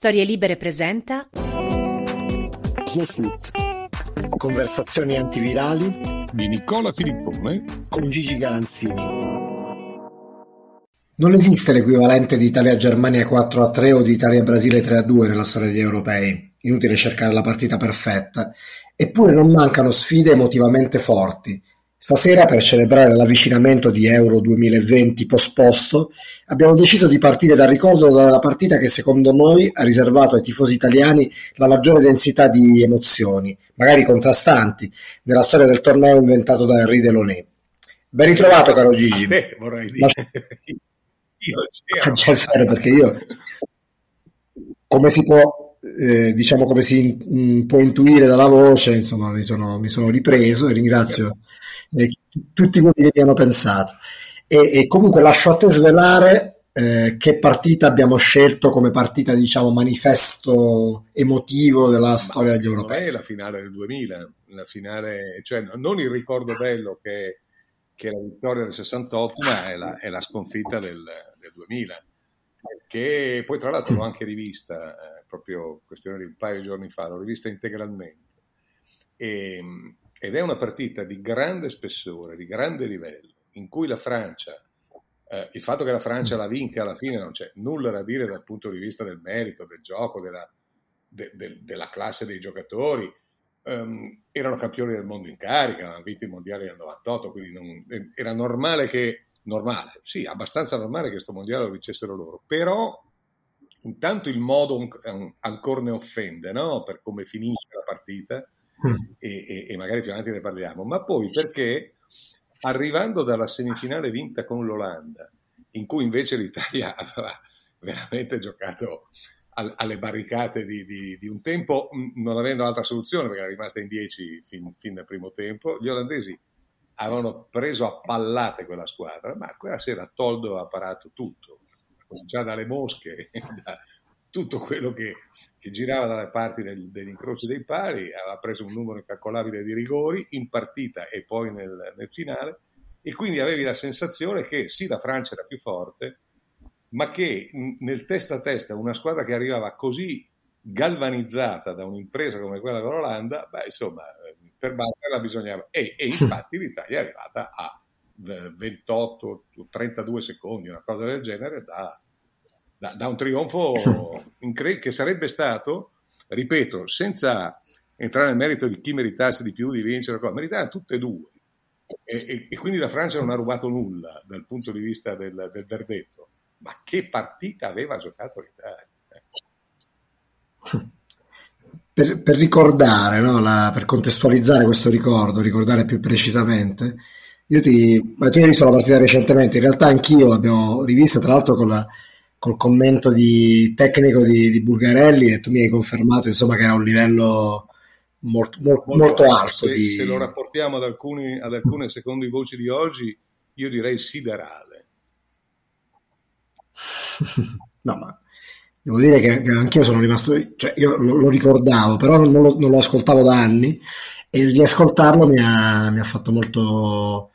Storie Libere presenta Snowsuit. Conversazioni antivirali di Nicola Filippone con Gigi Galanzini. Non esiste l'equivalente di Italia-Germania 4 a 3 o di Italia-Brasile 3 a 2 nella storia degli europei. Inutile cercare la partita perfetta. Eppure non mancano sfide emotivamente forti, Stasera, per celebrare l'avvicinamento di Euro duemilaventi posposto, abbiamo deciso di partire dal ricordo della partita che secondo noi ha riservato ai tifosi italiani la maggiore densità di emozioni, magari contrastanti, nella storia del torneo inventato da Henri Delonay. Ben ritrovato, caro Gigi. Te, vorrei dire. La... io c'ero. perché io, come si può, eh, diciamo come si in, può intuire dalla voce, insomma, mi sono, mi sono ripreso e ringrazio eh, tutti quelli che vi hanno pensato. E, e, comunque lascio a te svelare eh, che partita abbiamo scelto come partita, diciamo, manifesto emotivo della storia degli europei. È la finale del 2000, la finale, cioè non il ricordo bello che, che è la vittoria del 68, ma è la, è la sconfitta del, del 2000 che poi tra l'altro l'ho anche rivista, eh, proprio questione di un paio di giorni fa, l'ho rivista integralmente. E, ed è una partita di grande spessore, di grande livello, in cui la Francia, eh, il fatto che la Francia la vinca alla fine non c'è nulla da dire dal punto di vista del merito, del gioco, della, de, de, della classe dei giocatori. Um, erano campioni del mondo in carica, avevano vinto i mondiali del 98, quindi non, era normale che, normale, sì, abbastanza normale che questo mondiale lo vincessero loro, però intanto il modo ancora ne offende, no? per come finisce la partita, Mm. e, e, e magari più avanti ne parliamo, ma poi perché arrivando dalla semifinale vinta con l'Olanda, in cui invece l'Italia aveva veramente giocato alle barricate di, di, di, un tempo, non avendo altra soluzione perché era rimasta in 10 fin, fin, dal primo tempo, gli olandesi avevano preso a pallate quella squadra, ma quella sera Toldo ha parato tutto, già dalle mosche, da, tutto quello che, che girava dalle parti del, degli incroci dei pali, aveva preso un numero incalcolabile di rigori in partita e poi nel, nel finale, e quindi avevi la sensazione che sì, la Francia era più forte, ma che nel testa a testa una squadra che arrivava così galvanizzata da un'impresa come quella dell'Olanda, beh, insomma, per batterla bisognava. E, e infatti l'Italia è arrivata a 28-32 secondi, una cosa del genere, da, da, da un trionfo incre- che sarebbe stato, ripeto, senza entrare nel merito di chi meritasse di più di vincere, meritavano tutte e due. E, e, e, quindi la Francia non ha rubato nulla dal punto di vista del, del verdetto. Ma che partita aveva giocato l'Italia? Per, per ricordare, no, la, per contestualizzare questo ricordo, ricordare più precisamente, io ti, tu hai visto la partita recentemente, in realtà anch'io l'abbiamo rivista, tra l'altro con la, col commento di tecnico di, di, Bulgarelli e tu mi hai confermato insomma che era un livello molto, molto, molto, molto alto. Se, di... se, lo rapportiamo ad, alcuni, ad alcune secondo voci di oggi, io direi siderale. no, ma devo dire che, che anch'io sono rimasto, cioè io lo, lo ricordavo, però non lo, non lo, ascoltavo da anni e riascoltarlo mi ha, mi ha fatto molto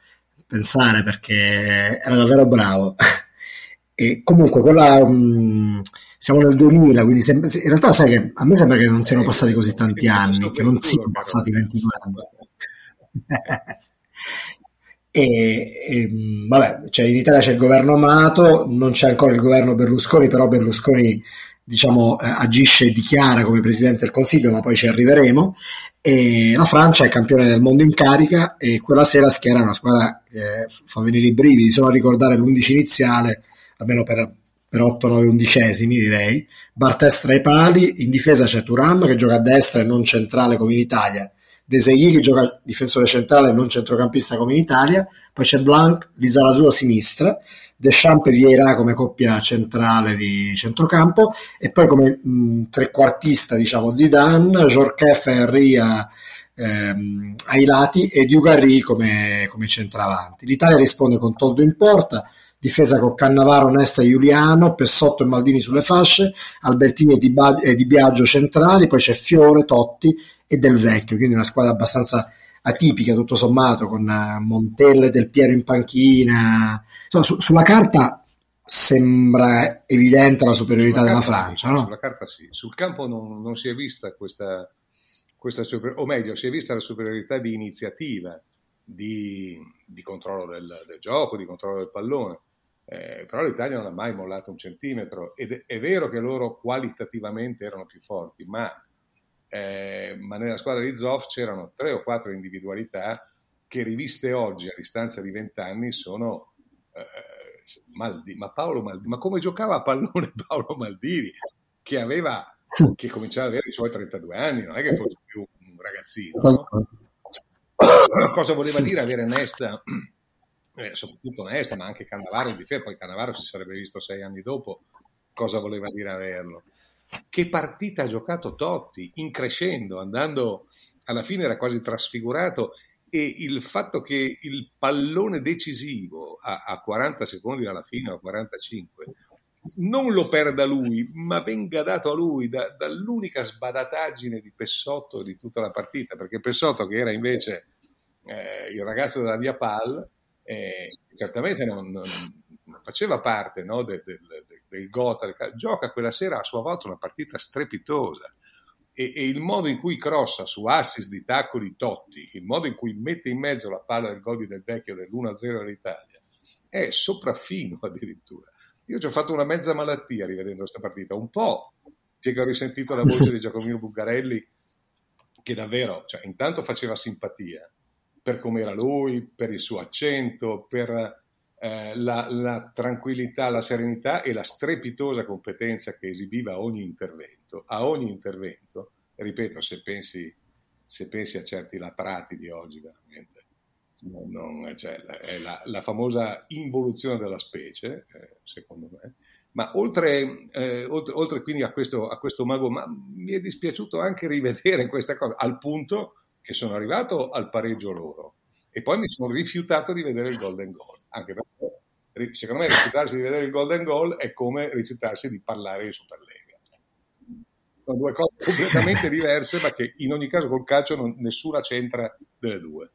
pensare perché era davvero bravo. E comunque quella mh, siamo nel 2000, quindi sempre, in realtà sai che a me sembra che non siano passati così tanti anni, che non siano passati 22 anni. e, e, vabbè, cioè in Italia c'è il governo Amato, non c'è ancora il governo Berlusconi, però Berlusconi diciamo eh, agisce e dichiara come presidente del Consiglio, ma poi ci arriveremo. E la Francia è campione del mondo in carica e quella sera schiera una squadra che fa venire i brividi, solo a ricordare l'11 iniziale almeno per, per 8-9 undicesimi direi. Bartes tra i pali, in difesa c'è Turam che gioca a destra e non centrale come in Italia, Desegui che gioca difensore centrale e non centrocampista come in Italia, poi c'è Blanc, Lizarazu a sinistra, Deschamps e Vieira come coppia centrale di centrocampo. E poi come mh, trequartista diciamo Zidane, Jorquef e Henry a, ehm, ai lati e Dugarry come, come centravanti. L'Italia risponde con Toldo in porta, difesa con Cannavaro, Nesta e Giuliano, Pessotto e Maldini sulle fasce, Albertini e Di, ba- e Di Biagio centrali, poi c'è Fiore, Totti e Del Vecchio, quindi una squadra abbastanza atipica tutto sommato, con eh, Montelle Del Piero in panchina. Insomma, su- sulla carta sembra evidente la superiorità della Francia. Sì, no? Sulla carta sì, sul campo non, non si è vista questa, questa super, o meglio, si è vista la superiorità di iniziativa, di, di controllo del, del, gioco, di controllo del pallone. Eh, però l'Italia non ha mai mollato un centimetro ed è, vero che loro qualitativamente erano più forti, ma, eh, ma nella squadra di Zoff c'erano tre o quattro individualità che riviste oggi a distanza di vent'anni sono eh, Maldini, ma Paolo Maldini, ma come giocava a pallone Paolo Maldini, che aveva, che cominciava ad avere i suoi 32 anni, non è che fosse più un ragazzino, no? Cosa voleva dire avere Nesta, eh, soprattutto Nesta, ma anche Cannavaro in difesa, poi Cannavaro si sarebbe visto sei anni dopo, cosa voleva dire averlo. Che partita ha giocato Totti, increscendo, andando, alla fine era quasi trasfigurato e il fatto che il pallone decisivo a, a 40 secondi dalla fine a 45 non lo perda lui, ma venga dato a lui da, dall'unica sbadataggine di Pessotto di tutta la partita, perché Pessotto che era invece eh, il ragazzo della Via Pal, eh, certamente non, non, faceva parte no, del, del, del, Gotha, gioca quella sera a sua volta una partita strepitosa e, e, il modo in cui crossa su assist di tacco di Totti, il modo in cui mette in mezzo la palla del gol Del Vecchio dell'1-0 dell'Italia, è sopraffino addirittura. Io ci ho fatto una mezza malattia rivedendo questa partita, un po' perché ho risentito la voce di Giacomino Buggarelli che davvero, cioè, intanto faceva simpatia per come era lui, per il suo accento, per eh, la, la, tranquillità, la serenità e la strepitosa competenza che esibiva a ogni intervento. A ogni intervento, ripeto, se pensi, se pensi a certi laprati di oggi, veramente, non, cioè, è la, la, famosa involuzione della specie, eh, secondo me. Ma oltre, eh, oltre, oltre quindi a questo, a questo mago, ma mi è dispiaciuto anche rivedere questa cosa, al punto che sono arrivato al pareggio loro e poi mi sono rifiutato di vedere il golden goal, anche perché secondo me rifiutarsi di vedere il golden goal è come rifiutarsi di parlare di Superlega. Sono due cose completamente diverse, ma che in ogni caso col calcio non, nessuna c'entra delle due.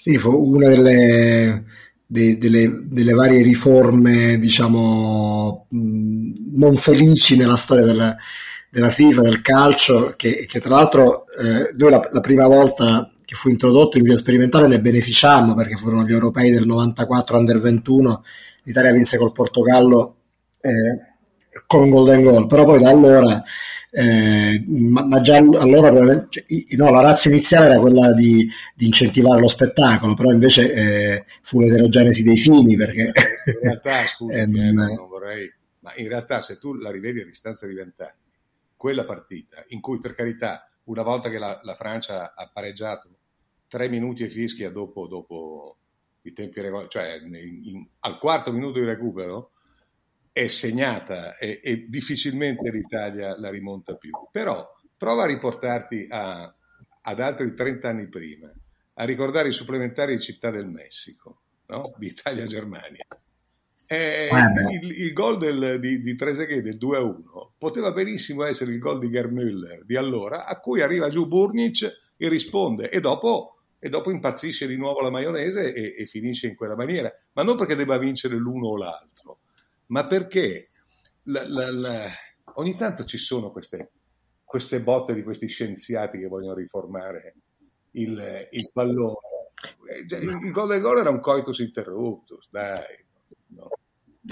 Sì, fu una delle, de, delle, delle varie riforme, diciamo, non felici nella storia della, della FIFA, del calcio, che, che tra l'altro eh, noi la, la, prima volta che fu introdotto in via sperimentale ne beneficiammo perché furono gli europei del 94 under 21, l'Italia vinse col Portogallo eh, con golden goal, però poi da allora eh, ma, ma, già allora cioè, no, la razza iniziale era quella di, di, incentivare lo spettacolo, però invece eh, fu l'eterogenesi dei fini perché in realtà, scusa, eh, non, non vorrei, ma in realtà se tu la rivedi a distanza di vent'anni quella partita, in cui per carità, una volta che la, la Francia ha pareggiato tre minuti e fischia dopo, dopo i tempi regolari, cioè in, in, al quarto minuto di recupero, è segnata e, e, difficilmente l'Italia la rimonta più. Però prova a riportarti a, ad altri 30 anni prima, a ricordare i supplementari di Città del Messico, no? di Italia-Germania. Eh, il, il, gol del, di, di Trezeguet del 2-1 poteva benissimo essere il gol di Germüller di allora, a cui arriva giù Burnic e risponde e dopo, e dopo impazzisce di nuovo la maionese e, e, finisce in quella maniera. Ma non perché debba vincere l'uno o l'altro, ma perché la, la, la, ogni tanto ci sono queste, queste, botte di questi scienziati che vogliono riformare il, il pallone. Eh, il, il gol del gol era un coitus interruptus, dai No.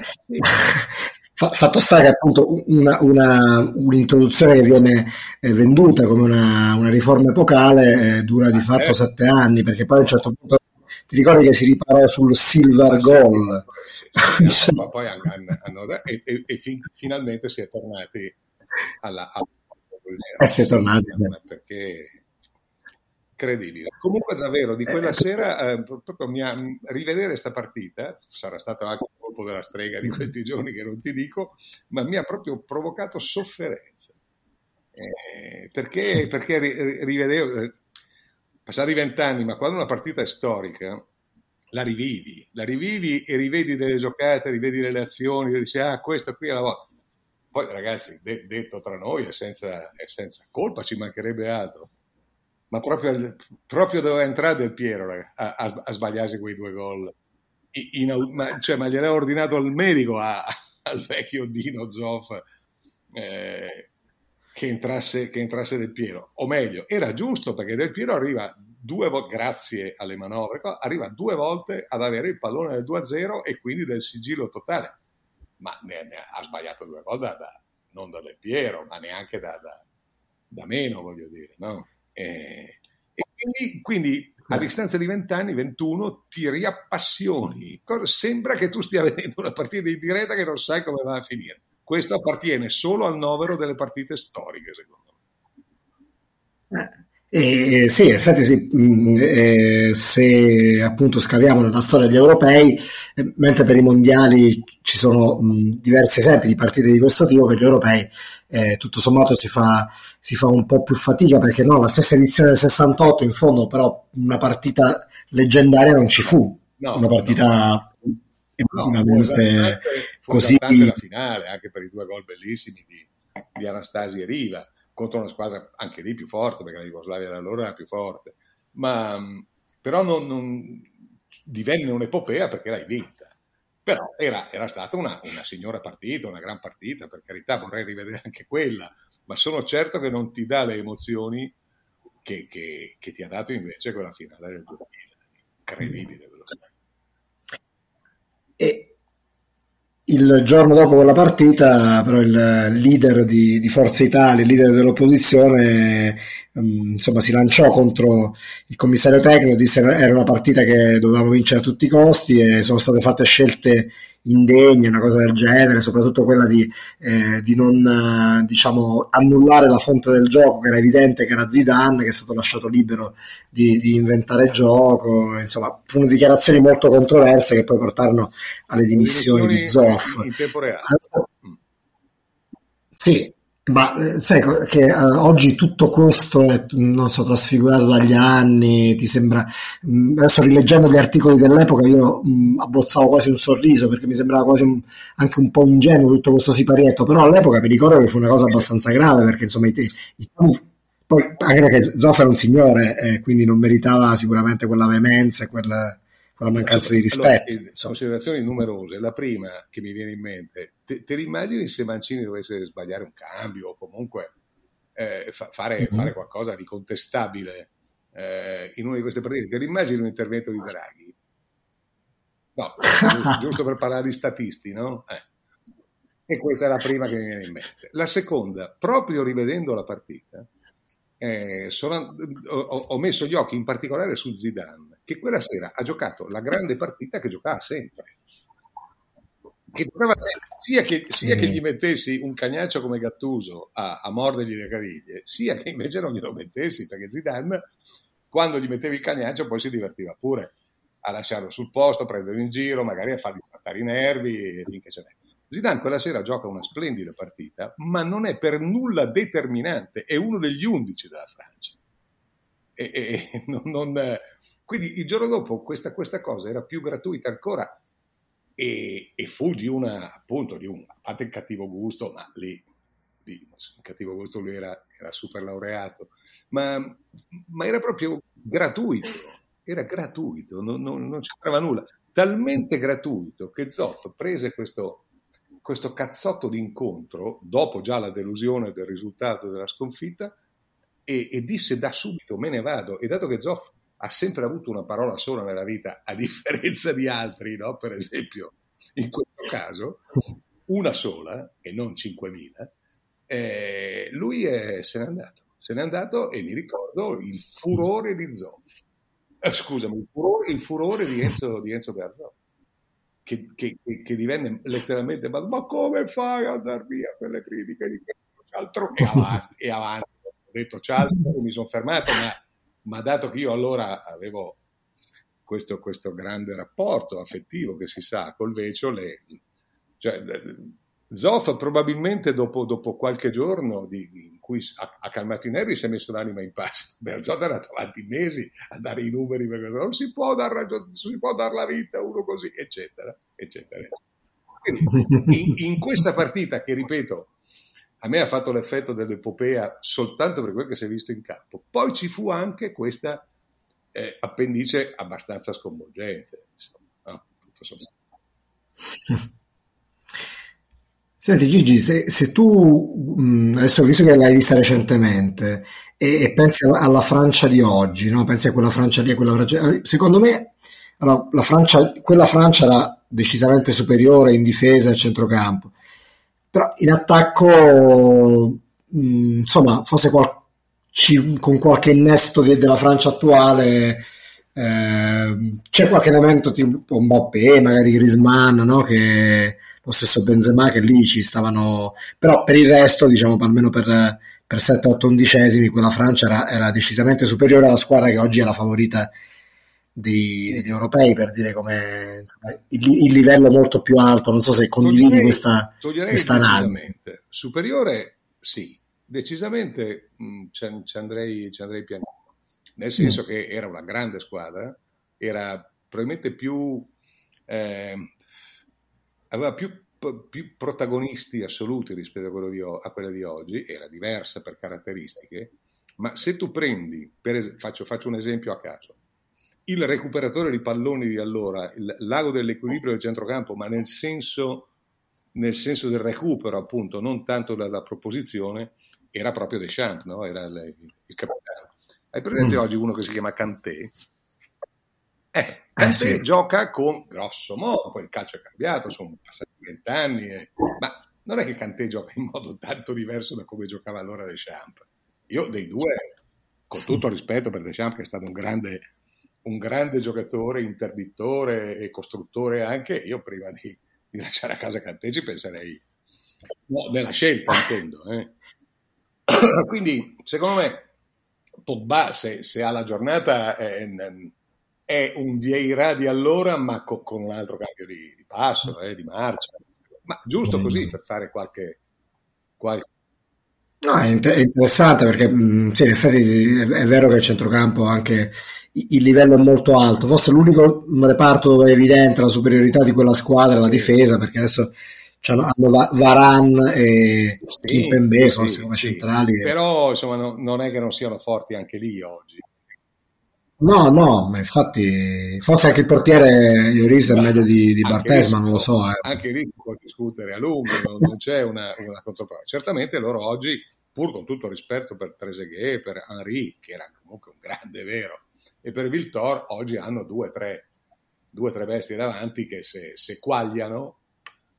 Fatto sta che appunto una, una, un'introduzione che viene eh, venduta come una, una riforma epocale eh, dura di fatto eh. sette anni, perché poi a un certo punto ti ricordi che si riparò sul silver goal. Sì, ma poi hanno, hanno, e, e, e fin, finalmente si è tornati alla... alla eh, si è tornati. Perché Incredibile. Comunque davvero di quella sera, eh, proprio mi ha, rivedere questa partita, sarà stato anche un colpo della strega di questi giorni che non ti dico, ma mi ha proprio provocato sofferenza. Eh, perché, perché rivedevo, eh, passati vent'anni, ma quando una partita è storica, la rivivi, la rivivi e rivedi delle giocate, rivedi delle azioni, e dici, ah, questo qui è la volta. Poi ragazzi, de- detto tra noi, è senza, è senza colpa, ci mancherebbe altro ma proprio, proprio doveva entrare Del Piero a, a, a, sbagliarsi quei due gol in, ma, cioè, ma gliel'ha ordinato il medico a, al vecchio Dino Zoff eh, che, entrasse, che entrasse Del Piero. O meglio, era giusto perché Del Piero arriva due volte, grazie alle manovre, arriva due volte ad avere il pallone del 2-0 e quindi del sigillo totale. Ma ne, ne ha sbagliato due volte da, non da Del Piero, ma neanche da, da, da meno, voglio dire. No? E, e quindi, quindi, a distanza di 20 anni, 21, ti riappassioni. Sembra che tu stia vedendo una partita in diretta che non sai come va a finire. Questo appartiene solo al novero delle partite storiche, secondo me. Eh. Eh, sì, in effetti sì, mm, eh, se appunto scaviamo nella storia degli europei, eh, mentre per i mondiali ci sono mh, mm, diversi esempi di partite di questo tipo, per gli europei eh, tutto sommato si fa, si fa, un po' più fatica perché no, la stessa edizione del 68 in fondo però una partita leggendaria non ci fu, no, una partita no. Emotivamente no, così... la finale, anche per i due gol bellissimi di, di Anastasi e Riva contro una squadra anche lì più forte, perché la Jugoslavia da allora era più forte, ma però non, non divenne un'epopea perché l'hai vinta. Però era, era stata una, una, signora partita, una gran partita, per carità vorrei rivedere anche quella, ma sono certo che non ti dà le emozioni che, che, che ti ha dato invece quella finale del 2000. Incredibile. E, il giorno dopo quella partita, però, il leader di, di Forza Italia, il leader dell'opposizione, um, insomma, si lanciò contro il commissario tecnico, disse che era una partita che dovevamo vincere a tutti i costi e sono state fatte scelte indegne, una cosa del genere, soprattutto quella di, eh, di non eh, diciamo, annullare la fonte del gioco, che era evidente che era Zidane, che è stato lasciato libero di, di inventare gioco, insomma, furono dichiarazioni molto controverse che poi portarono alle dimissioni di Zoff. In tempo reale. Sì, ma eh, sai che uh, oggi tutto questo è, non so, trasfigurato dagli anni, ti sembra... Mh, mm, adesso rileggendo gli articoli dell'epoca io mh, mm, abbozzavo quasi un sorriso perché mi sembrava quasi un, anche un po' ingenuo tutto questo siparietto, però all'epoca mi ricordo che fu una cosa abbastanza grave perché insomma i, i, poi anche perché Zoff era un signore e eh, quindi non meritava sicuramente quella veemenza e quella con la mancanza di rispetto. Allora, considerazioni numerose. La prima che mi viene in mente, te, te immagini se Mancini dovesse sbagliare un cambio o comunque eh, fa, fare, mm-hmm. fare, qualcosa di contestabile eh, in una di queste partite? Te immagini un intervento di Draghi? No, giusto, giusto per parlare di statisti, no? Eh. E questa è la prima che mi viene in mente. La seconda, proprio rivedendo la partita, eh, sono, ho, ho, messo gli occhi in particolare su Zidane che quella sera ha giocato la grande partita che giocava sempre. Che giocava sempre, sia che, sia che gli mettessi un cagnaccio come Gattuso a, a mordergli le caviglie, sia che invece non glielo mettessi, perché Zidane, quando gli mettevi il cagnaccio, poi si divertiva pure a lasciarlo sul posto, a prenderlo in giro, magari a fargli trattare i nervi finché ce n'è. Zidane quella sera gioca una splendida partita, ma non è per nulla determinante, è uno degli undici della Francia. E, e non, non, quindi il giorno dopo questa, questa cosa era più gratuita ancora e, e, fu di una, appunto, di un, a parte il cattivo gusto, ma lì, il cattivo gusto lui era, era super laureato, ma, ma, era proprio gratuito, era gratuito, non, non, non c'entrava nulla. Talmente gratuito che Zoff prese questo, questo cazzotto d'incontro, dopo già la delusione del risultato della sconfitta, e, e disse da subito me ne vado. E dato che Zoff ha sempre avuto una parola sola nella vita, a differenza di altri, no? per esempio, in questo caso, una sola e non 5.000, eh, lui è, se n'è andato. Se n'è andato e mi ricordo il furore di Zoff. Eh, scusami, il furore, il furore, di Enzo, di Enzo Berzò, che, che, che, divenne letteralmente, ma, ma come fai ad andare via per le critiche di questo altro? E avanti, e avanti. Ho detto ciao, mi sono fermato, ma ma dato che io allora avevo questo, questo grande rapporto affettivo che si sa col Vecio, le, cioè, Zoff probabilmente dopo, dopo, qualche giorno di, di, in cui ha, ha, calmato i nervi si è messo l'anima in pace. Berzot è andato avanti mesi a dare i numeri perché non si può dar, ragione, si può dar la vita uno così, eccetera, eccetera. Quindi, in, in, questa partita che, ripeto, a me ha fatto l'effetto dell'epopea soltanto per quel che si è visto in campo. Poi ci fu anche questa eh, appendice abbastanza sconvolgente, insomma, no? Senti Gigi, se, se tu adesso visto che l'hai vista recentemente e, e pensi alla, Francia di oggi, no? pensi a quella Francia lì, a quella Francia, secondo me allora, Francia, quella Francia era decisamente superiore in difesa e centrocampo, però in attacco mh, insomma forse qual, ci, con qualche innesto de, della Francia attuale eh, c'è qualche elemento tipo Mbappé, magari Griezmann, no? che lo stesso Benzema che lì ci stavano, però per il resto, diciamo, almeno per, per 7-8 undicesimi, quella Francia era, era, decisamente superiore alla squadra che oggi è la favorita dei, degli europei, per dire come il, il, livello molto più alto. Non so se condividi toglierei, questa, questa analisi. Superiore, sì, decisamente mh, ci, ci, andrei, ci andrei pianino, nel senso mm. che era una grande squadra, era probabilmente più... Eh, aveva più, più, protagonisti assoluti rispetto a, di, a, quella di oggi, era diversa per caratteristiche, ma se tu prendi, es- faccio, faccio, un esempio a caso, il recuperatore di palloni di allora, il lago dell'equilibrio del centrocampo, ma nel senso, nel senso del recupero appunto, non tanto della proposizione, era proprio Deschamps, no? era il, il capitano. Hai presente mm. oggi uno che si chiama Cantè? Eh, eh sì. gioca con grosso modo, poi il calcio è cambiato, sono passati vent'anni, e... ma non è che Cantè gioca in modo tanto diverso da come giocava allora Deschamps. Io dei due, con tutto rispetto per Deschamps, che è stato un grande, un grande giocatore, interdittore e costruttore anche, io prima di, di lasciare a casa Cantè ci penserei no, nella scelta, intendo. Eh. Quindi, secondo me, Pogba, se, se ha la giornata... Eh, è un Vieira di allora, ma co- con un altro cambio di, di passo, eh, di marcia. Ma giusto così per fare qualche. qualche... No, è, inter- è, interessante perché sì, in effetti è, è, vero che il centrocampo anche il livello è molto alto. Forse l'unico reparto dove è evidente la superiorità di quella squadra è la difesa, perché adesso hanno Varan e sì, Kimpembe forse sì, come centrali. Però insomma no, non è che non siano forti anche lì oggi. No, no, ma infatti forse anche il portiere Ioris è meglio di, di Bartes, ma non lo so. Eh. Anche lì si può discutere a lungo, non, c'è una, una controprova. Certamente loro oggi, pur con tutto rispetto per Trezeguet, per Henri, che era comunque un grande vero, e per Viltor, oggi hanno due o tre, tre bestie davanti che se, se quagliano,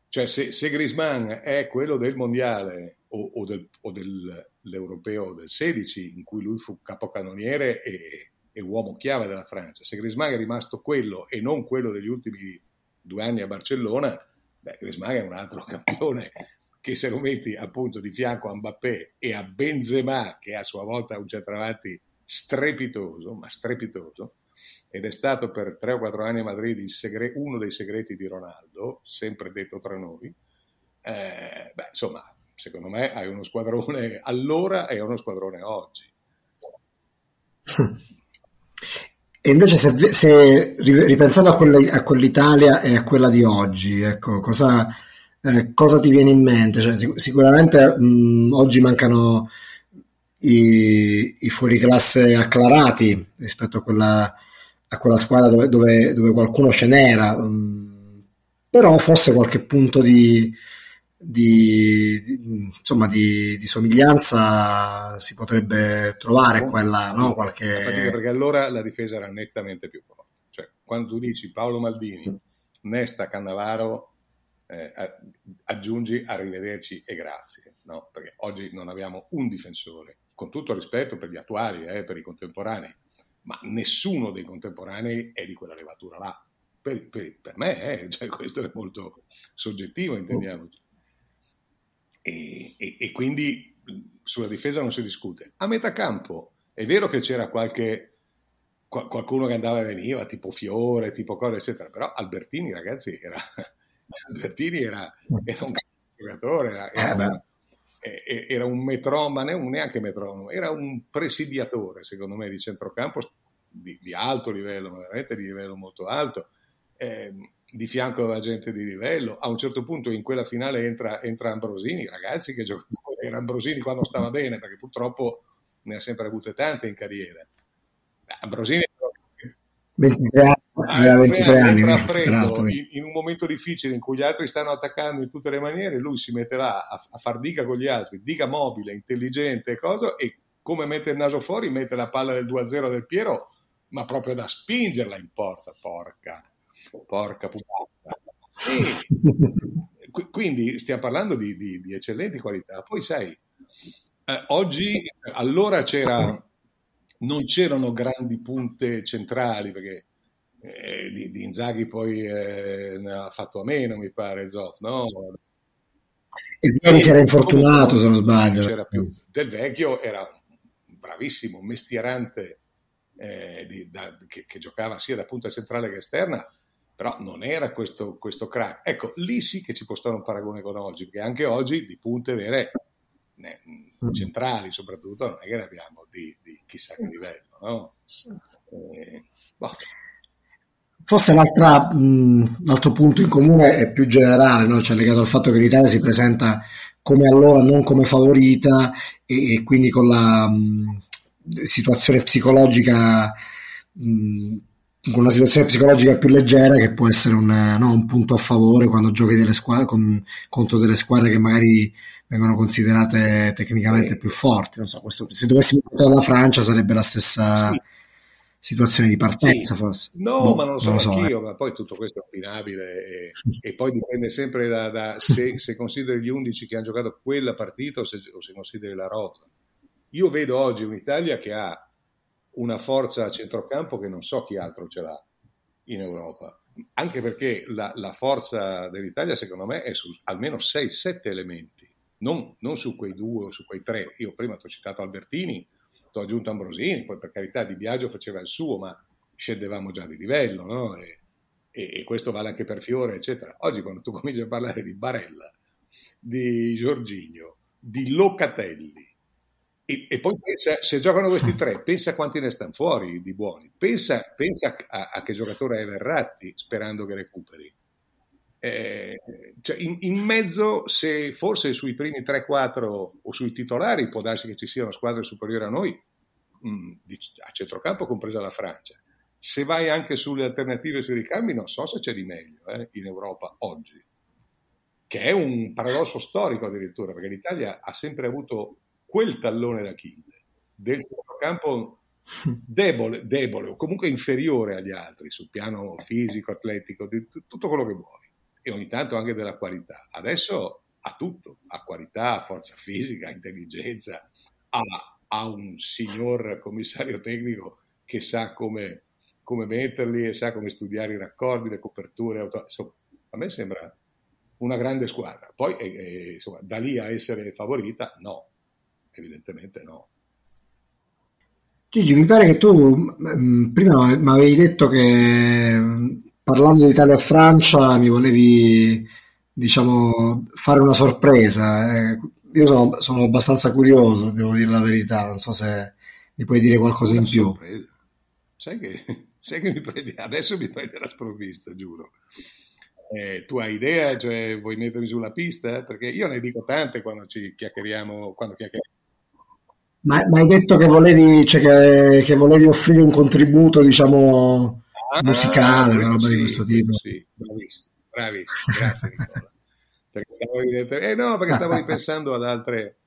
cioè se, se Grisman è quello del mondiale o, o, del, o dell'europeo del 16, in cui lui fu capocannoniere e è uomo chiave della Francia. Se Griezmann è rimasto quello e non quello degli ultimi due anni a Barcellona, beh, Griezmann è un altro campione che se lo metti appunto di fianco a Mbappé e a Benzema, che a sua volta è un centravanti strepitoso, ma strepitoso, ed è stato per tre o quattro anni a Madrid segre- uno dei segreti di Ronaldo, sempre detto tra noi, eh, beh, insomma, secondo me hai uno squadrone allora e uno squadrone oggi. E invece se, se ripensando a, quelle, a, quell'Italia e a quella di oggi, ecco, cosa, eh, cosa ti viene in mente? Cioè, sic- sicuramente mh, oggi mancano i, i fuoriclasse acclarati rispetto a quella, a quella squadra dove, dove, dove qualcuno ce n'era, mh, però forse qualche punto di, di, di, insomma, di, di, somiglianza si potrebbe trovare oh, quella, no? Qualche... Perché allora la difesa era nettamente più forte. Cioè, quando tu dici Paolo Maldini, mm. Nesta, Cannavaro, eh, aggiungi arrivederci e grazie, no? Perché oggi non abbiamo un difensore, con tutto rispetto per gli attuali, eh, per i contemporanei, ma nessuno dei contemporanei è di quella levatura là. Per, per, per me, eh, cioè, questo è molto soggettivo, intendiamoci. E, e, e, quindi sulla difesa non si discute. A metà campo è vero che c'era qualche, qualcuno che andava e veniva, tipo Fiore, tipo cose, eccetera, però Albertini, ragazzi, era, Albertini era, era un giocatore, era, era, eh, era un metronomo, neanche metronomo, era un presidiatore, secondo me, di centrocampo di, di alto livello, veramente di livello molto alto. Eh, di fianco aveva gente di livello. A un certo punto in quella finale entra, entra Ambrosini, ragazzi che giocano, era Ambrosini quando stava bene, perché purtroppo ne ha sempre avute tante in carriera. Ambrosini 23 anni aveva 23 anni, freddo, in, in, un momento difficile in cui gli altri stanno attaccando in tutte le maniere, lui si metterà a, a far diga con gli altri, diga mobile, intelligente cosa, e come mette il naso fuori, mette la palla del 2-0 del Piero, ma proprio da spingerla in porta, porca, porca puttana. quindi stiamo parlando di, di, di, eccellenti qualità. Poi sai, eh, oggi, allora c'era, non c'erano grandi punte centrali, perché eh, di, di, Inzaghi poi eh, ne ha fatto a meno, mi pare, Zoff, no? E si era infortunato, se non sbaglio. C'era più. Del vecchio era bravissimo, mestierante, eh, di, da, che, che, giocava sia da punta centrale che esterna, però non era questo, questo, crack. Ecco, lì sì che ci può stare un paragone con oggi, perché anche oggi di punte vere, ne, mm. centrali soprattutto, non è che ne abbiamo di, di chissà che livello, no? Eh, boh. Forse mh, l'altro punto in comune è più generale, no? cioè legato al fatto che l'Italia si presenta come allora non come favorita e, e quindi con la mh, situazione psicologica mh, con una situazione psicologica più leggera che può essere un, no, un punto a favore quando giochi delle squadre, con, contro delle squadre che magari vengono considerate tecnicamente più forti. So, questo, se dovessimo incontrare la Francia sarebbe la stessa sì. situazione di partenza, sì. forse. No, boh, ma non lo so, non lo so anch'io, eh. ma poi tutto questo è opinabile e, e poi dipende sempre da, da se, se, consideri gli 11 che hanno giocato quella partita o se, o se consideri la rota. Io vedo oggi un'Italia che ha una forza a centrocampo che non so chi altro ce l'ha in Europa. Anche perché la, la forza dell'Italia, secondo me, è su almeno 6-7 elementi, non, non, su quei due o su quei tre. Io prima ti ho citato Albertini, ti ho aggiunto Ambrosini, poi per carità Di Biagio faceva il suo, ma scendevamo già di livello, no? E, e, e questo vale anche per Fiore, eccetera. Oggi quando tu cominci a parlare di Barella, di Giorginio, di Locatelli, e, e, poi pensa, se giocano questi tre, pensa quanti ne stanno fuori di buoni. Pensa, pensa a, a, che giocatore è Verratti sperando che recuperi. Eh, cioè in, in, mezzo, se forse sui primi 3-4 o sui titolari può darsi che ci siano squadre superiori a noi, mh, mm, a centrocampo compresa la Francia. Se vai anche sulle alternative sui ricambi, non so se c'è di meglio eh, in Europa oggi, che è un paradosso storico addirittura, perché l'Italia ha sempre avuto quel tallone d'Achille del campo debole, debole o comunque inferiore agli altri sul piano fisico, atletico, di tutto quello che vuoi e ogni tanto anche della qualità. Adesso ha tutto, ha qualità, forza fisica, intelligenza, ha, ha un signor commissario tecnico che sa come, come, metterli e sa come studiare i raccordi, le coperture. Auto- insomma, a me sembra una grande squadra. Poi, eh, eh insomma, da lì a essere favorita, no, Evidentemente no. Gigi, mi pare che tu mh, prima mi avevi detto che parlando di Italia e Francia mi volevi diciamo fare una sorpresa. Eh, io sono, sono, abbastanza curioso, devo dire la verità, non so se mi puoi dire qualcosa in più. Sai che, sai che mi prendi, adesso mi prendi la sprovvista, giuro. Eh, tu hai idea, cioè vuoi mettermi sulla pista? Perché io ne dico tante quando ci chiacchieriamo, quando chiacchieriamo ma, ma, hai detto che volevi, cioè che, che volevi, offrire un contributo, diciamo, ah, musicale, una roba sì, di questo tipo. Sì, bravissimo, bravissimo, grazie Nicola. perché stavo, eh no, perché stavo ripensando ad altre...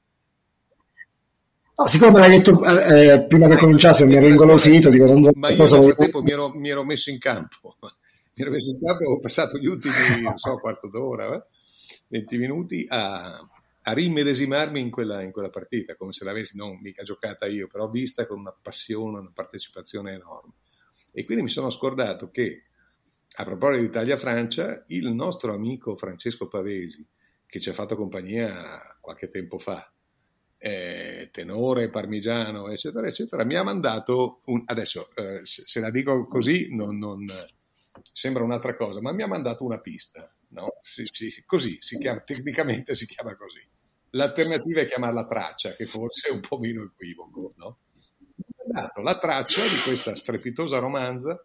No, siccome l'hai detto eh, eh prima che cominciasse mi ero ingolosito, dico, non ma io nel frattempo mi ero, mi ero, messo in campo, mi ero messo in campo e ho passato gli ultimi, non so, quarto d'ora, eh, 20 minuti a, a rimmedesimarmi in quella, in quella partita, come se l'avessi non mica giocata io, però vista con una passione, una partecipazione enorme. E quindi mi sono scordato che, a proposito di Italia-Francia, il nostro amico Francesco Pavesi, che ci ha fatto compagnia qualche tempo fa, eh, tenore, parmigiano, eccetera, eccetera, mi ha mandato, un, adesso eh, se, la dico così non, non, sembra un'altra cosa, ma mi ha mandato una pista, no? sì, sì, così, si chiama, tecnicamente si chiama così. L'alternativa è chiamarla traccia, che forse è un po' meno equivoco, no? La traccia di questa strepitosa romanza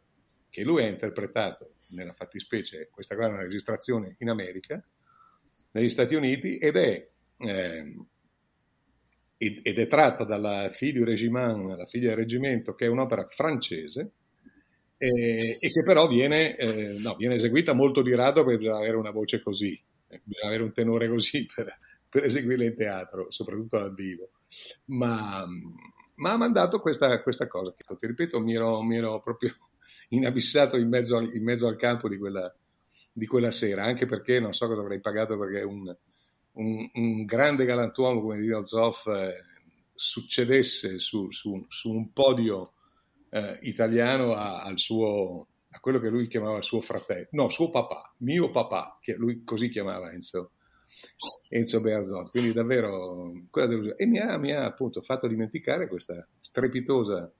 che lui ha interpretato nella fattispecie, questa una registrazione in America, negli Stati Uniti, ed è, eh, ed è tratta dalla Figlio Regiment, la figlia del reggimento, che è un'opera francese, e, e che però viene, eh, no, viene, eseguita molto di rado perché bisogna avere una voce così, eh, bisogna avere un tenore così per, per eseguirla in teatro, soprattutto dal vivo. Ma, ma ha mandato questa, questa, cosa, che ti ripeto, mi ero, mi ero proprio inabissato in mezzo, in mezzo al campo di quella, di quella, sera, anche perché non so cosa avrei pagato perché un, un, un grande galantuomo come Dino Zoff eh, succedesse su, su, su, un podio eh, italiano a, al suo, a quello che lui chiamava suo fratello, no, suo papà, mio papà, che lui così chiamava Enzo, Enzo Bearzot. Quindi davvero quella delusione. E mi ha, mi ha appunto fatto dimenticare questa strepitosa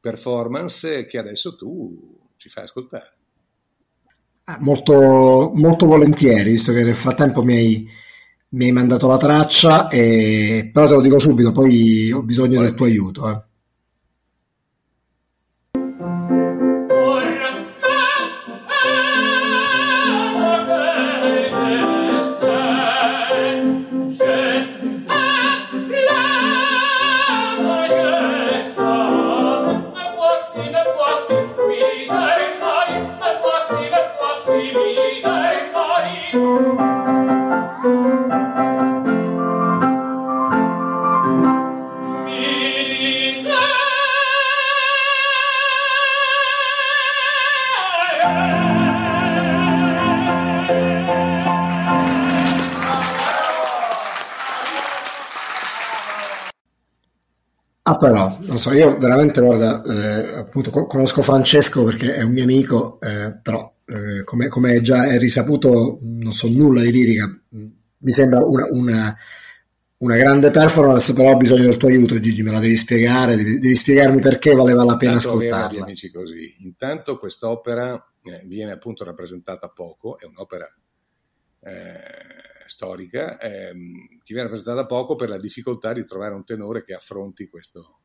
performance che adesso tu ci fai ascoltare. Ah, molto, molto volentieri, visto che nel frattempo mi hai, mi hai mandato la traccia, e... però te lo dico subito, poi ho bisogno poi del tuo aiuto. Eh. Però, non so, io veramente, guarda, eh, appunto, conosco Francesco perché è un mio amico, eh, però, eh, come, come, già è risaputo, non so nulla di lirica, mi sembra una, una, una, grande performance, però ho bisogno del tuo aiuto, Gigi, me la devi spiegare, devi, devi spiegarmi perché valeva la pena Intanto ascoltarla. amici così. Intanto quest'opera eh, viene appunto rappresentata poco, è un'opera... Eh, storica, ehm, che viene rappresentata poco per la difficoltà di trovare un tenore che affronti questo.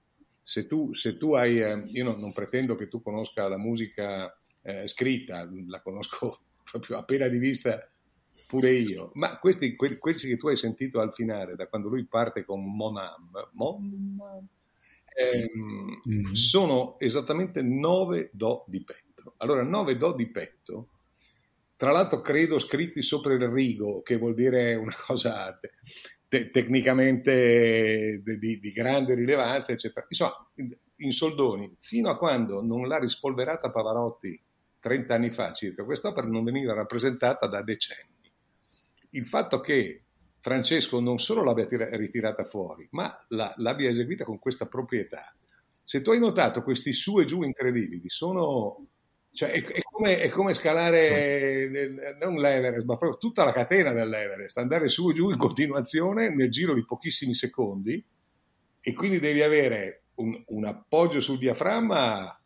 Se tu, se tu hai, eh, io non, non, pretendo che tu conosca la musica eh, scritta, la conosco proprio appena di vista pure io, ma questi, que, questi che tu hai sentito al finale, da quando lui parte con Monam, Monam ehm, mm-hmm. sono esattamente nove do di petto. Allora, nove do di petto tra l'altro credo scritti sopra il rigo, che vuol dire una cosa te- tecnicamente di, di, grande rilevanza, eccetera. Insomma, in soldoni, fino a quando non l'ha rispolverata Pavarotti 30 anni fa circa, quest'opera non veniva rappresentata da decenni. Il fatto che Francesco non solo l'abbia ritirata fuori, ma la, l'abbia eseguita con questa proprietà. Se tu hai notato questi su e giù incredibili, sono cioè, è, è, come, è, come, scalare non l'Everest, ma proprio tutta la catena dell'Everest, andare su e giù in continuazione nel giro di pochissimi secondi. E quindi devi avere un, un appoggio sul diaframma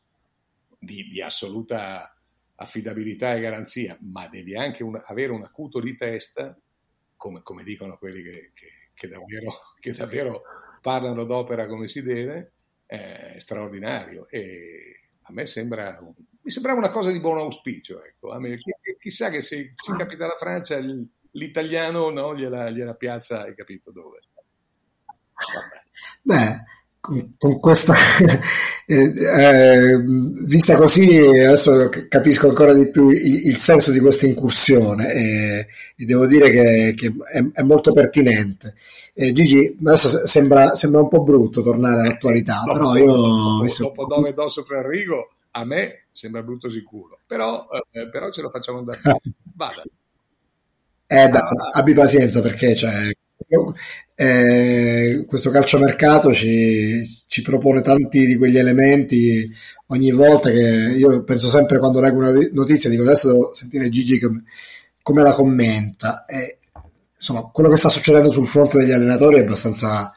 di, di, assoluta affidabilità e garanzia, ma devi anche un, avere un acuto di testa, come, come dicono quelli che, che, che, davvero, che, davvero, parlano d'opera come si deve, è straordinario. E a me sembra mi sembrava una cosa di buon auspicio. Ecco. Me, chissà che se ci capita la Francia, l'italiano no, gliela, gliela piazza, hai capito dove. Vabbè. Beh, con, con questa eh, eh, vista così adesso capisco ancora di più il, il senso di questa incursione e, e devo dire che, che è, è, molto pertinente. Eh, Gigi, adesso sembra, sembra, un po' brutto tornare all'attualità, dopo, però io... Dopo, visto... dopo dove do sopra il rigo, a me sembra brutto sicuro, però, eh, però ce lo facciamo andare. Vada. Eh, da, abbi pazienza perché cioè, eh, questo calciomercato ci, ci propone tanti di quegli elementi ogni volta che io penso sempre quando leggo una notizia dico adesso devo sentire Gigi come, come la commenta e, insomma quello che sta succedendo sul fronte degli allenatori è abbastanza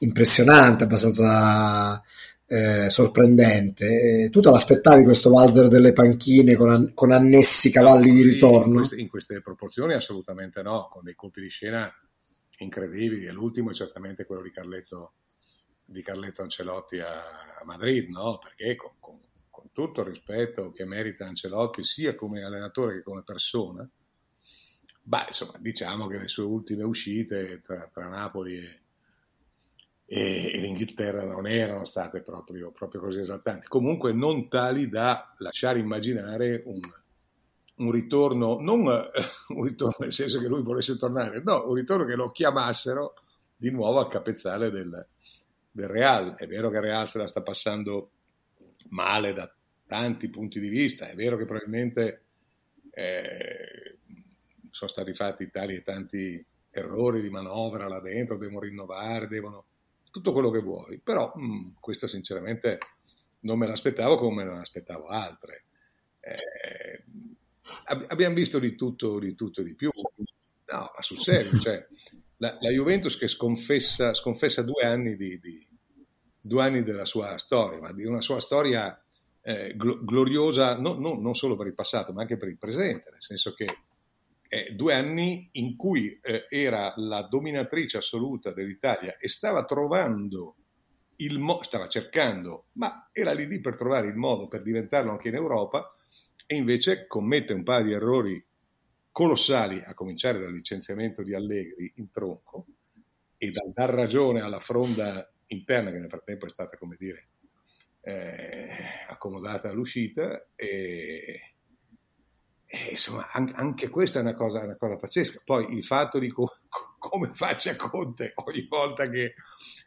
impressionante abbastanza eh, sorprendente. Tu te l'aspettavi questo valzer delle panchine con, an- con annessi cavalli di ritorno? In queste, in queste, proporzioni assolutamente no, con dei colpi di scena incredibili e l'ultimo è certamente quello di Carletto, di Carletto Ancelotti a, Madrid, no? perché con, con, con, tutto il rispetto che merita Ancelotti sia come allenatore che come persona, beh, insomma, diciamo che le sue ultime uscite tra, tra Napoli e e, e l'Inghilterra non erano state proprio, proprio, così esaltanti, comunque non tali da lasciare immaginare un, un ritorno, non un ritorno nel senso che lui volesse tornare, no, un ritorno che lo chiamassero di nuovo al capezzale del, del Real. È vero che il Real se la sta passando male da tanti punti di vista, è vero che probabilmente eh, sono stati fatti tali e tanti errori di manovra là dentro, devono rinnovare, devono tutto quello che vuoi, però mh, mm, questa sinceramente non me l'aspettavo come non aspettavo altre. Eh, abbiamo visto di tutto, di tutto di più, no, ma sul serio, cioè, la, la, Juventus che sconfessa, sconfessa due, anni di, di, due anni della sua storia, ma di una sua storia eh, gl- gloriosa no, no, non solo per il passato, ma anche per il presente, nel senso che eh, due anni in cui eh, era la dominatrice assoluta dell'Italia e stava trovando il modo, stava cercando, ma era lì lì per trovare il modo per diventarlo anche in Europa e invece commette un paio di errori colossali, a cominciare dal licenziamento di Allegri in tronco e dal dar ragione alla fronda interna che nel frattempo è stata, come dire, eh, accomodata all'uscita e, e insomma an- anche questa è una cosa, una cosa, pazzesca. Poi il fatto di co- come faccia Conte ogni volta che,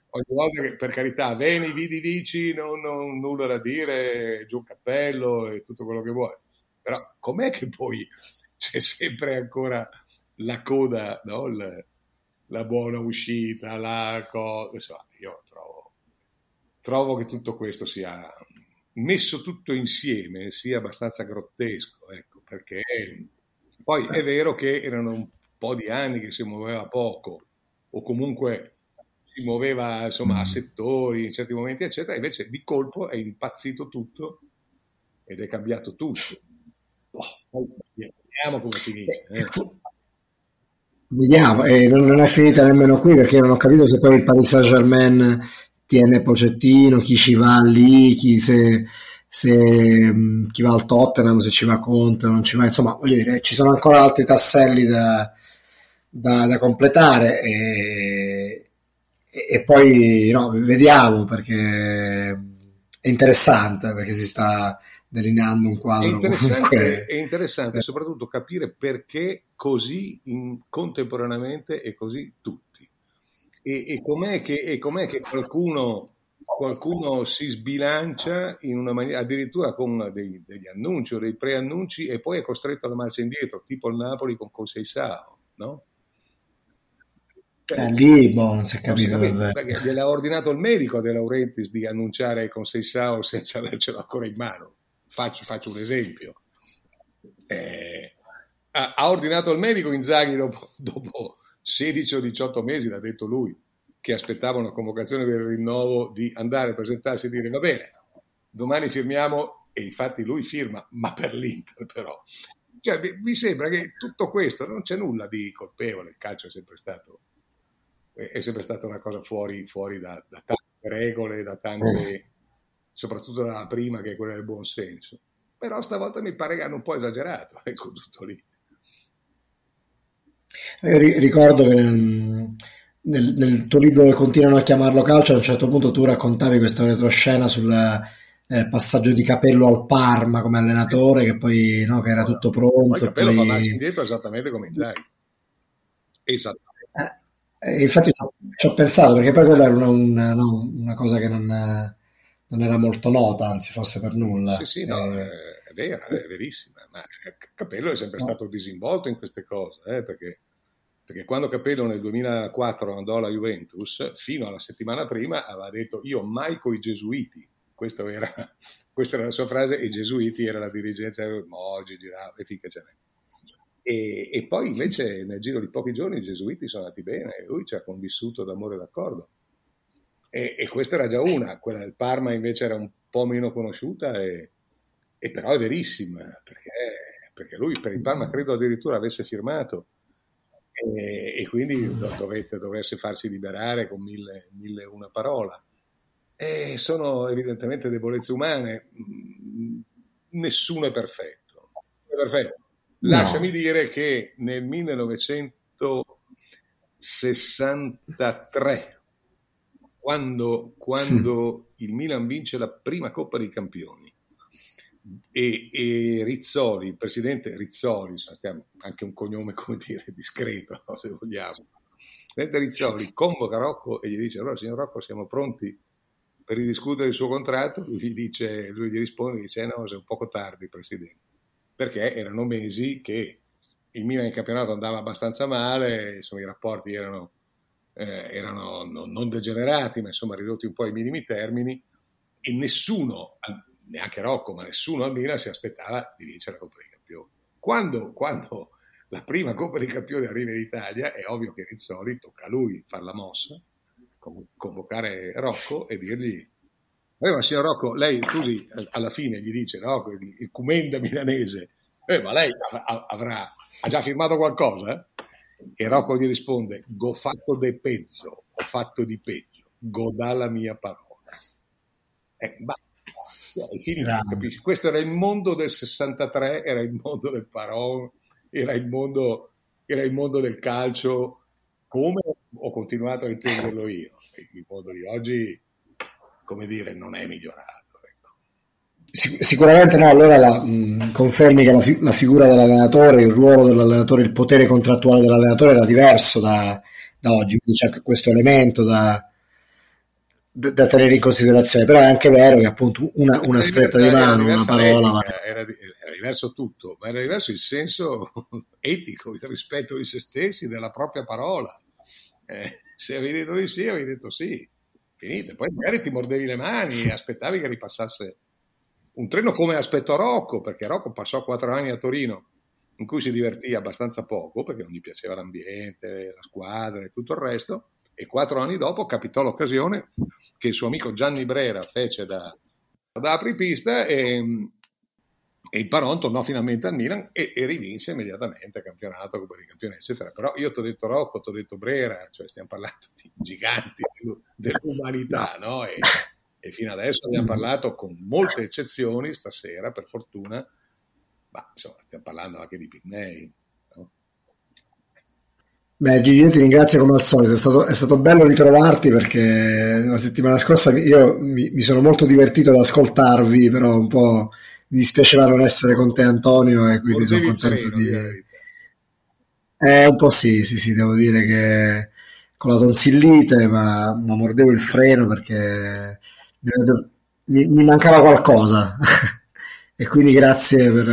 ogni volta che per carità, veni, vidi, dici, non, non, nulla da dire, giù cappello e tutto quello che vuoi. Però com'è che poi c'è sempre ancora la coda, no? la, la buona uscita, la cosa. Insomma, io trovo, trovo che tutto questo sia messo tutto insieme sia abbastanza grottesco, ecco, perché poi è vero che erano un po' di anni che si muoveva poco, o comunque si muoveva insomma a settori in certi momenti, eccetera, invece di colpo è impazzito tutto ed è cambiato tutto. Vediamo come finisce. Eh. Vediamo, e non, è finita nemmeno qui perché non ho capito se poi il Paris Saint Germain tiene Pocettino, chi ci va lì, chi, se, se, mm, chi va al Tottenham, se ci va Conte non ci va, insomma, voglio dire, ci sono ancora altri tasselli da, da, da completare e, e poi no, vediamo perché è interessante perché si sta delineando un quadro. È interessante, è interessante eh. soprattutto capire perché così in, contemporaneamente e così tutti. E, e, com'è che, e com'è che qualcuno, qualcuno, si sbilancia in una maniera, addirittura con dei, degli annunci o dei preannunci e poi è costretto alla marcia indietro, tipo il Napoli con Conseisao, no? Cioè, eh, lì boh, non si è capito. Perché gliel'ha ordinato il medico De Laurentiis di annunciare Conseisao senza avercelo ancora in mano Faccio, faccio un esempio. Eh, ha, ordinato il medico Inzaghi dopo, dopo 16 o 18 mesi, l'ha detto lui, che aspettava una convocazione per il rinnovo di andare a presentarsi e dire va bene, domani firmiamo e infatti lui firma, ma per l'Inter però. Cioè, mi, sembra che tutto questo non c'è nulla di colpevole, il calcio è sempre stato, è sempre stata una cosa fuori, fuori da, da tante regole, da tante soprattutto dalla prima che è quella del buon senso. Però stavolta mi pare che hanno un po' esagerato, ecco tutto lì. Eh, ricordo che nel, nel, nel, tuo libro che continuano a chiamarlo calcio, a un certo punto tu raccontavi questa retroscena sul eh, passaggio di Capello al Parma come allenatore, che poi no, che era tutto pronto. Poi Capello poi... fa indietro esattamente come Inzaghi. Esattamente. Eh, infatti ci ho, ci ho, pensato perché poi quella era una, una, no, una cosa che non, non era molto nota, anzi forse per nulla. Sì, sì, no, eh, è vera, è verissima, ma Capello è sempre no. stato disinvolto in queste cose, eh, perché, perché, quando Capello nel 2004 andò alla Juventus, fino alla settimana prima aveva detto io mai coi gesuiti, era, questa era la sua frase, e i gesuiti era la dirigenza, Moggi, girava, e finché ce n'è. E, e, poi invece nel giro di pochi giorni i gesuiti sono andati bene e lui ci ha convissuto d'amore e d'accordo. E, e, questa era già una, quella del Parma invece era un po' meno conosciuta, e, e però è verissima, perché, perché, lui per il Parma credo addirittura avesse firmato e, e quindi dovette, dovesse farsi liberare con mille, mille una parola. E sono evidentemente debolezze umane, nessuno è perfetto. È perfetto. Lasciami no. dire che nel 1963 quando, quando il Milan vince la prima Coppa dei Campioni. E, e Rizzoli, il presidente Rizzoli, anche un cognome come dire discreto se vogliamo, Mentre Rizzoli convoca Rocco e gli dice allora signor Rocco siamo pronti per ridiscutere il suo contratto, lui gli, dice, lui gli risponde dice no, sei un poco tardi Presidente, perché erano mesi che il Milan in campionato andava abbastanza male, insomma i rapporti erano, eh, erano non, degenerati, ma insomma ridotti un po' ai minimi termini e nessuno, neanche Rocco, ma nessuno al Milan si aspettava di vincere la Coppa dei Campioni. Quando, quando la prima Coppa dei Campioni arriva in Italia, è ovvio che Rizzoli tocca a lui fare la mossa, convocare Rocco e dirgli eh, ma signor Rocco, lei scusi, alla fine gli dice no, il, il Cumenda milanese, eh, ma lei avrà, ha già firmato qualcosa? E Rocco gli risponde, go fatto de pezzo, ho fatto di peggio, godà la mia parola. Eh, ma, Questo era il mondo del 63, era il mondo del parole, era il mondo, era il mondo del calcio come ho continuato a intenderlo io. Il mondo di oggi, come dire, non è migliorato. Sicuramente no, allora la, mh, confermi che la, fi- la, figura dell'allenatore, il ruolo dell'allenatore, il potere contrattuale dell'allenatore era diverso da, da oggi, quindi c'è anche questo elemento da, da, tenere in considerazione, però è anche vero che appunto una, una stretta di mano, una parola... Era, diverso tutto, ma era diverso il senso etico, il rispetto di se stessi, della propria parola. Eh, se avevi detto di sì, avevi detto sì, finito. Poi magari ti mordevi le mani e aspettavi che ripassasse un treno come aspettò Rocco, perché Rocco passò quattro anni a Torino in cui si divertì abbastanza poco perché non gli piaceva l'ambiente, la squadra e tutto il resto. E quattro anni dopo capitò l'occasione che il suo amico Gianni Brera fece da, da apripista e, e il Paron tornò finalmente al Milan e, e rivinse immediatamente campionato, Coppa dei Campioni, eccetera. Però io ti ho detto Rocco, ti ho detto Brera, cioè stiamo parlando di giganti dell'umanità, no? E, e fino adesso abbiamo parlato con molte eccezioni, stasera per fortuna, ma insomma stiamo parlando anche di Pignei. No? Beh, Gigi, io ti ringrazio come al solito, è stato, è stato, bello ritrovarti perché la settimana scorsa io mi, mi sono molto divertito ad ascoltarvi, però un po' mi dispiaceva non essere con te Antonio e quindi sono contento di... Eh, un po' sì, sì, sì, devo dire che con la tonsillite, ma, ma mordevo il freno perché mi, mi mancava qualcosa e quindi grazie per,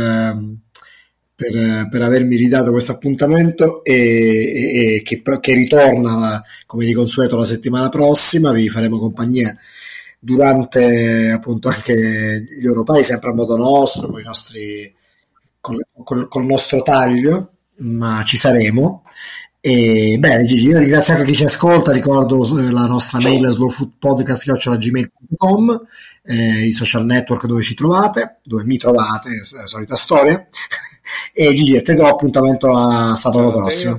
per, per, avermi ridato questo appuntamento e, e, e che, che, ritorna come di consueto la settimana prossima, vi faremo compagnia durante appunto anche gli europei, sempre a modo nostro, con i nostri, col, col, col nostro taglio, ma ci saremo. E bene, Gigi, io ringrazio anche chi ci ascolta, ricordo eh, la nostra mail slowfoodpodcast.gmail.com, eh, i social network dove ci trovate, dove mi trovate, la solita storia. e Gigi, a te do appuntamento a sabato prossimo.